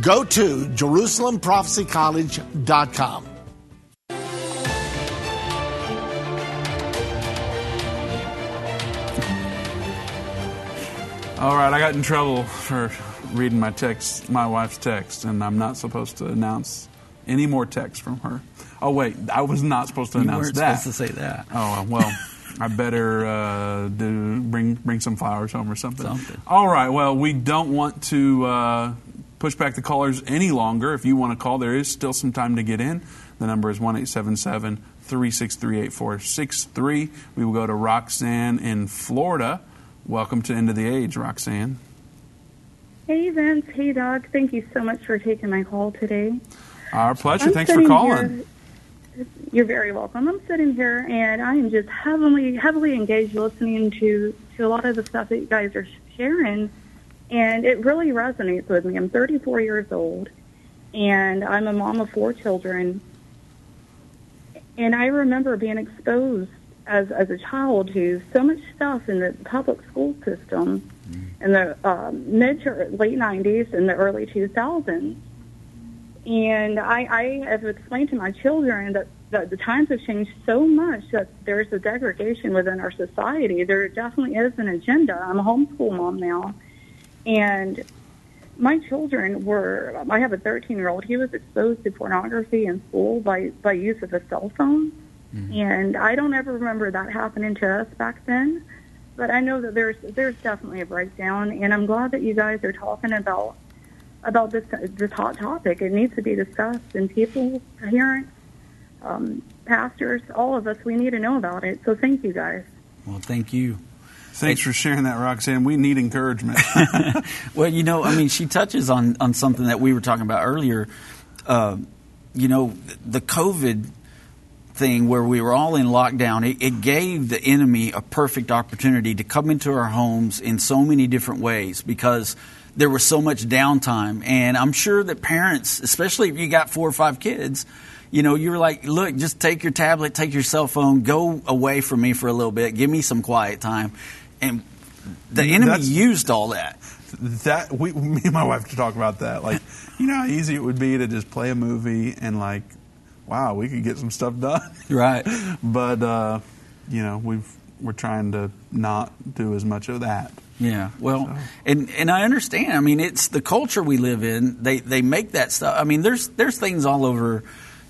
Go to JerusalemProphecyCollege.com. All right, I got in trouble for reading my text, my wife's text, and I'm not supposed to announce any more text from her. Oh wait, I was not supposed to You announce weren't that. supposed to say that. Oh well, I better uh, do bring bring some flowers home or something. Something. All right. Well, we don't want to uh, push back the callers any longer. If you want to call, there is still some time to get in. The number is 1 877 363 8463. We will go to Roxanne in Florida. Welcome to End of the Age, Roxanne. Hey, Vince. Hey, Doug. Thank you so much for taking my call today. Our pleasure. I'm Thanks for calling. here- You're very welcome. I'm sitting here and I am just heavily, heavily engaged listening to, to a lot of the stuff that you guys are sharing. And it really resonates with me. I'm 34 years old and I'm a mom of four children. And I remember being exposed as, as a child to so much stuff in the public school system in the um, mid to late 90s and the early 2000s. And I, I have explained to my children that, that the times have changed so much that there's a degradation within our society. There definitely is an agenda. I'm a homeschool mom now. And my children were, I have a 13 year old, he was exposed to pornography in school by, by use of a cell phone. And I don't ever remember that happening to us back then. But I know that there's there's definitely a breakdown, and I'm glad that you guys are talking about about this this hot topic. It needs to be discussed, and people, parents, um, pastors, all of us, we need to know about it. So thank you guys. Well, thank you. Thanks for sharing that, Roxanne. We need encouragement. Well, you know, I mean, she touches on, on something that we were talking about earlier. Uh, you know, the COVID thing where we were all in lockdown, it, it gave the enemy a perfect opportunity to come into our homes in so many different ways because there was so much downtime. And I'm sure that parents, especially if you got four or five kids, you know, you're like, look, just take your tablet, take your cell phone, go away from me for a little bit, give me some quiet time. And the enemy That's- used all that. that we, me and my wife to talk about that. Like, you know how easy it would be to just play a movie and like, wow, we could get some stuff done. Right. But uh, you know, we've we're trying to not do as much of that. Yeah, well, and and I understand. I mean, it's the culture we live in. They they make that stuff. I mean, there's there's things all over,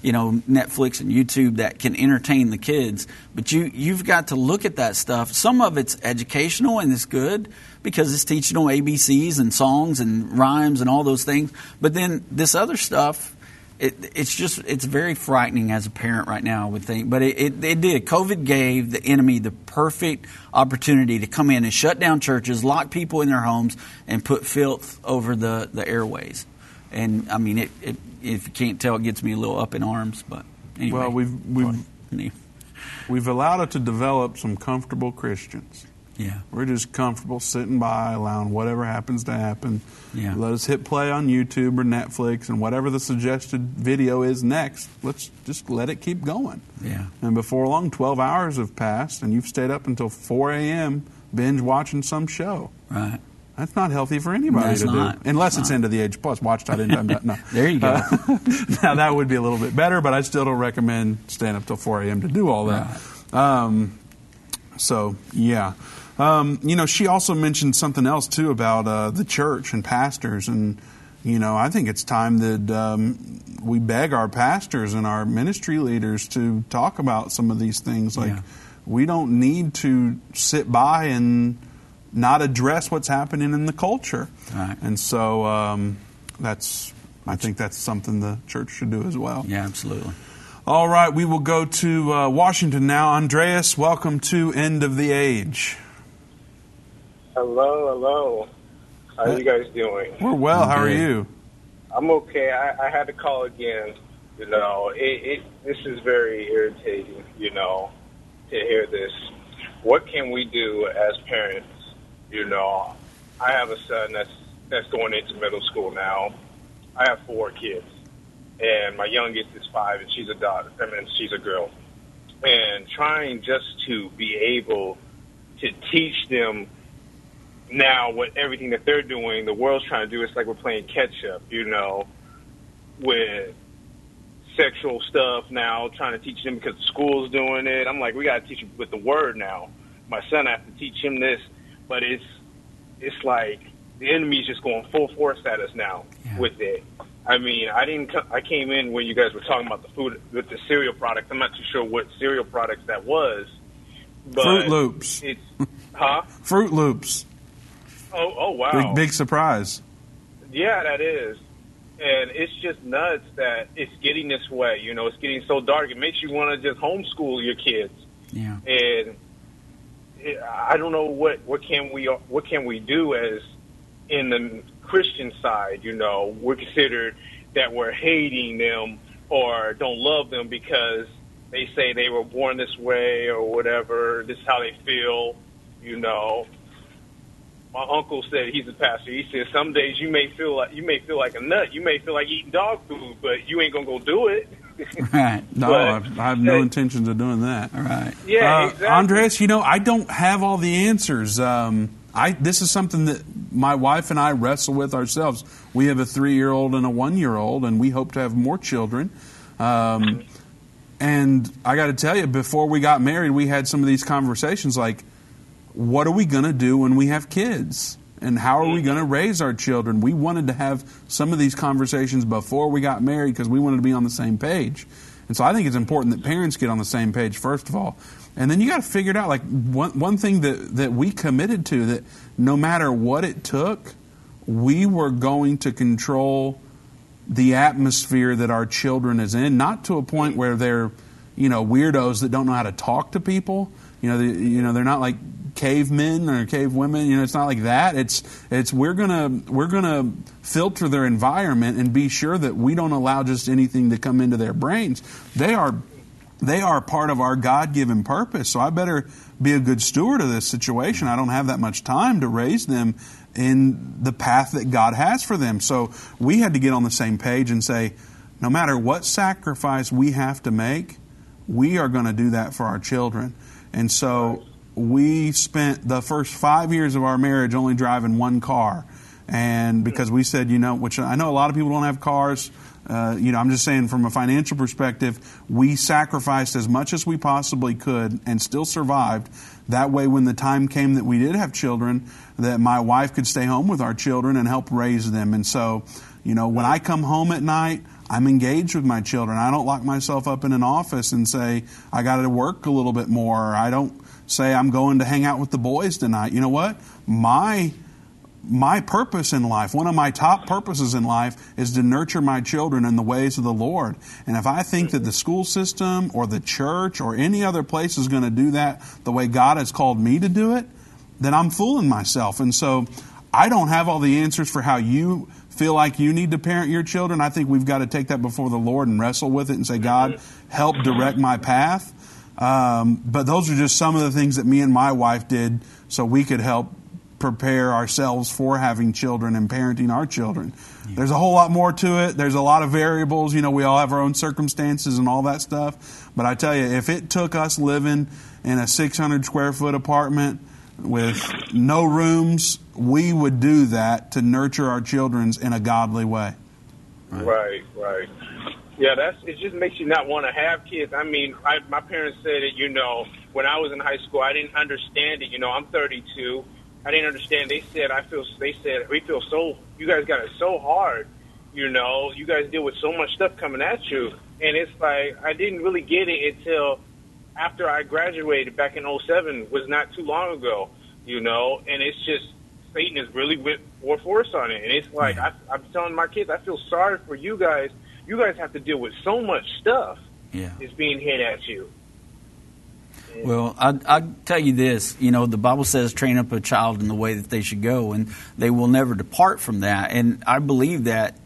you know, Netflix and YouTube that can entertain the kids. But you you've got to look at that stuff. Some of it's educational and it's good because it's teaching them ABCs and songs and rhymes and all those things. But then this other stuff. It, it's just it's very frightening as a parent right now. I would think, but it, it, it did. COVID gave the enemy the perfect opportunity to come in and shut down churches, lock people in their homes, and put filth over the, the airways. And I mean, it, it if you can't tell, it gets me a little up in arms. But anyway, Well, we've we've Anyway. we've allowed it to develop some comfortable Christians. yeah, We're just comfortable sitting by, allowing whatever happens to happen. Yeah. Let us hit play on YouTube or Netflix, and whatever the suggested video is next, let's just let it keep going. yeah, And before long, 12 hours have passed, and you've stayed up until 4 a.m. binge watching some show. right. That's not healthy for anybody That's to not. do. Unless it's of the age plus. Watch dot end no. There you go. now that would be a little bit better, but I still don't recommend staying up till 4 a.m. to do all that. Um, so yeah, um, you know, she also mentioned something else too about uh, the church and pastors, and you know, I think it's time that um, we beg our pastors and our ministry leaders to talk about some of these things. Like, Yeah. we don't need to sit by and not address what's happening in the culture. Right. And so um, that's, I think that's something the church should do as well. Yeah, absolutely. All right, we will go to uh, Washington now. Andreas, welcome to End of the Age. Hello, hello. How are you guys doing? We're well. How are you? I'm okay. I, I had to call again. You know, it, it this is very irritating. You know, to hear this. What can we do as parents? You know, I have a son that's that's going into middle school now. I have four kids, and my youngest is five, and she's a daughter. I mean, she's a girl. And trying just to be able to teach them now what everything that they're doing, the world's trying to do, it's like we're playing catch up, you know, with sexual stuff now, trying to teach them because the school's doing it. I'm like, we got to teach them with the word now. My son, I have to teach him this, but it's it's like the enemy's just going full force at us now Yeah. with it. I mean, I didn't. I came in when you guys were talking about the food with the cereal products. I'm not too sure what cereal products that was. But Froot Loops. It's, huh? Froot Loops. Oh, oh, wow. Big, big surprise. Yeah, that is. And it's just nuts that it's getting this way. You know, it's getting so dark. It makes you want to just homeschool your kids. Yeah. And I don't know what what can we what can we do as in the Christian side. You know, we're considered that we're hating them or don't love them because they say they were born this way or whatever. This is how they feel. You know, my uncle said he's a pastor. He said some days you may feel like you may feel like a nut. You may feel like eating dog food, but you ain't gonna go do it. Right. No, But- I, I have no intentions of doing that. All right. Yeah, Uh, exactly. Andres, you know, I don't have all the answers. Um, I this is something that my wife and I wrestle with ourselves. We have a three-year-old and a one-year-old, and we hope to have more children. Um, and I got to tell you, before we got married, we had some of these conversations like, what are we going to do when we have kids? And how are we mm-hmm. going to raise our children? We wanted to have some of these conversations before we got married because we wanted to be on the same page. And so I think it's important that parents get on the same page, first of all. And then you got to figure it out. Like, one, one thing that, that we committed to that no matter what it took, we were going to control the atmosphere that our children is in, not to a point mm-hmm. where they're, you know, weirdos that don't know how to talk to people. You know, they, you know, they're not like cavemen or cave women. You know, it's not like that. It's it's we're gonna we're gonna filter their environment and be sure that we don't allow just anything to come into their brains. They are they are part of our God given purpose. So I better be a good steward of this situation. I don't have that much time to raise them in the path that God has for them. So we had to get on the same page and say, no matter what sacrifice we have to make, we are going to do that for our children. And so we spent the first five years of our marriage only driving one car. And because we said, you know, which I know a lot of people don't have cars, uh, you know, I'm just saying from a financial perspective, we sacrificed as much as we possibly could and still survived. That way, when the time came that we did have children, that my wife could stay home with our children and help raise them. And so, you know, when I come home at night, I'm engaged with my children. I don't lock myself up in an office and say, I got to work a little bit more. I don't say, I'm going to hang out with the boys tonight. You know what? My my purpose in life, one of my top purposes in life, is to nurture my children in the ways of the Lord. And if I think that the school system or the church or any other place is going to do that the way God has called me to do it, then I'm fooling myself. And so I don't have all the answers for how you feel like you need to parent your children. I think we've got to take that before the Lord and wrestle with it and say, God, help direct my path. Um, but those are just some of the things that me and my wife did so we could help prepare ourselves for having children and parenting our children. There's a whole lot more to it. There's a lot of variables. You know, we all have our own circumstances and all that stuff. But I tell you, if it took us living in a 600 square foot apartment with no rooms, we would do that to nurture our children in a godly way. Right, right. Yeah, that's it. Just makes you not want to have kids. I mean, I, my parents said it. You know, when I was in high school, I didn't understand it. You know, I'm 32. I didn't understand. They said I feel. They said we feel so. You guys got it so hard. You know, you guys deal with so much stuff coming at you, and it's like I didn't really get it until after I graduated back in '07. Was not too long ago. You know, and it's just Satan is really with more force on it, and it's like hmm. I, I'm telling my kids, I feel sorry for you guys. You guys have to deal with so much stuff Yeah. is being hit at you. Well, I I tell you this, you know, the Bible says train up a child in the way that they should go, and they will never depart from that. And I believe that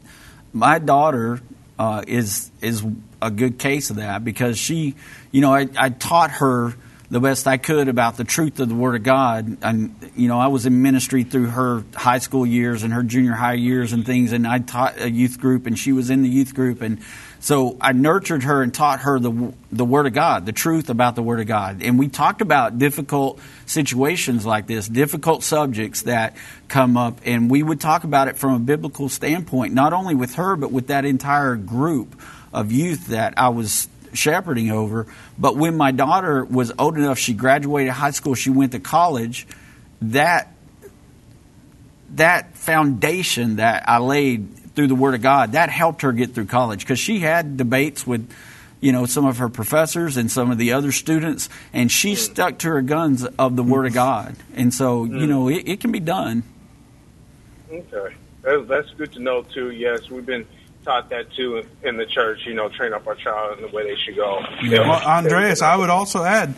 my daughter uh, is is a good case of that because she, you know, I, I taught her the best I could about the truth of the Word of God. And you know, I was in ministry through her high school years and her junior high years and things, and I taught a youth group, and she was in the youth group, and so I nurtured her and taught her the the Word of God, the truth about the Word of God, and we talked about difficult situations like this, difficult subjects that come up, and we would talk about it from a biblical standpoint, not only with her but with that entire group of youth that I was shepherding over. But when my daughter was old enough, she graduated high school, she went to college. That that foundation that I laid through the Word of God that helped her get through college because she had debates with you know some of her professors and some of the other students, and she mm. stuck to her guns of the Word of mm. God. And so you mm. know it, it can be done. Okay, that's good to know too. Yes, we've been taught that too in the church. You know, train up our child in the way they should go. Yeah. Well, Andreas, I would also add,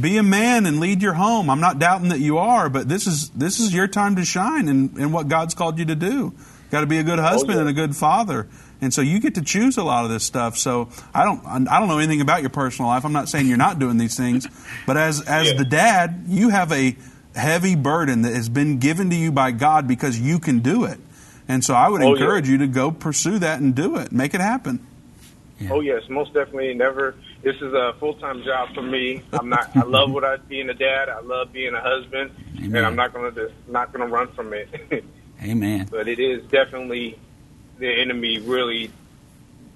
be a man and lead your home. I'm not doubting that you are, but this is this is your time to shine in, in what God's called you to do. Got to be a good husband yeah. and a good father, and so you get to choose a lot of this stuff. So I don't I don't know anything about your personal life. I'm not saying you're not doing these things, but as as Yeah. the dad, you have a heavy burden that has been given to you by God because you can do it. And so I would Oh, yeah. encourage you to go pursue that and do it. Make it happen. Oh yes, most definitely. Never. This is a full time job for me. I'm not. I love what I being a dad. I love being a husband, Amen. and I'm not gonna just, not gonna run from it. Amen. but it is definitely the enemy really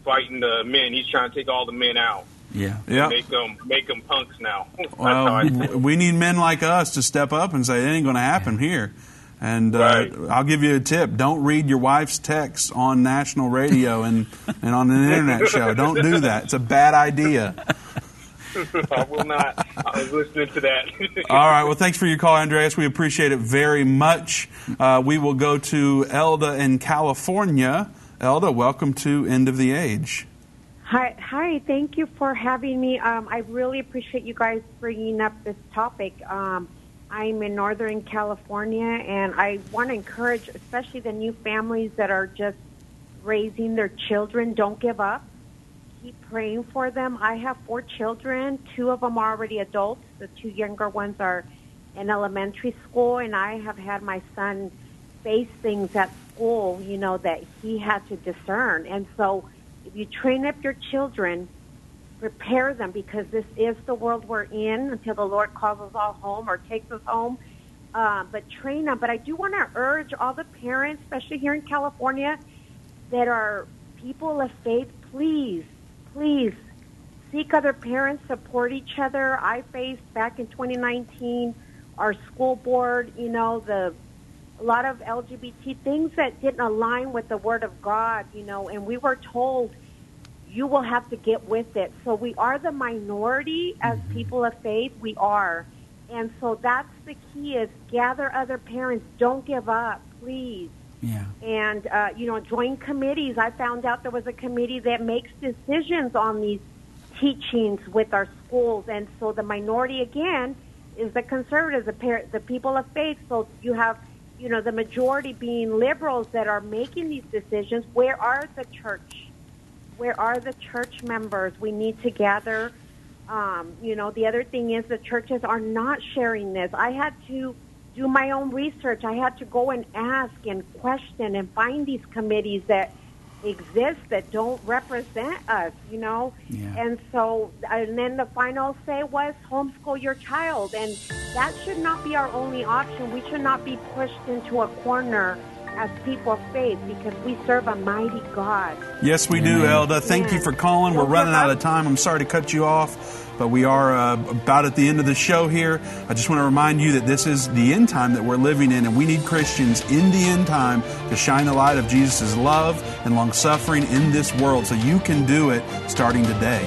fighting the men. He's trying to take all the men out. Yeah. Yeah. Make them make them punks now. That's Well, we need men like us to step up and say it ain't going to happen here. And uh, Right. I'll give you a tip: don't read your wife's texts on national radio and, and on an internet show. Don't do that. It's a bad idea. I will not. I was listening to that. All right. Well, thanks for your call, Andreas. We appreciate it very much. Uh, we will go to Elda in California. Elda, welcome to End of the Age. Hi, hi. Thank you for having me. Um, I really appreciate you guys bringing up this topic. Um, I'm in Northern California, and I want to encourage, especially the new families that are just raising their children. Don't give up. Keep praying for them. I have four children. Two of them are already adults. The two younger ones are in elementary school, and I have had my son face things at school, you know, that he had to discern. And so, if you train up your children, prepare them because this is the world we're in until the Lord calls us all home or takes us home. Uh, but train them. But I do want to urge all the parents, especially here in California, that are people of faith, please, please seek other parents, support each other. I faced back in 2019 our school board, you know, the a lot of LGBT things that didn't align with the Word of God, you know, and we were told you will have to get with it. So we are the minority as people of faith. We are. And so that's the key is gather other parents. Don't give up, please. Yeah. And, uh, you know, join committees. I found out there was a committee that makes decisions on these teachings with our schools. And so the minority, again, is the conservatives, the, par- the people of faith. So you have, you know, the majority being liberals that are making these decisions. Where are the church? Where are the church members? We need to gather. Um, you know, the other thing is the churches are not sharing this. I had to do my own research. I had to go and ask and question and find these committees that exist that don't represent us, you know? Yeah. And so, and then the final say was homeschool your child. And that should not be our only option. We should not be pushed into a corner as people of faith because we serve a mighty God. Yes, we do, Elda. Thank you for calling. We're Don't running out of time. I'm sorry to cut you off, but we are uh, about at the end of the show here. I just want to remind you that this is the end time that we're living in, and we need Christians in the end time to shine the light of Jesus' love and long suffering in this world. So you can do it starting today.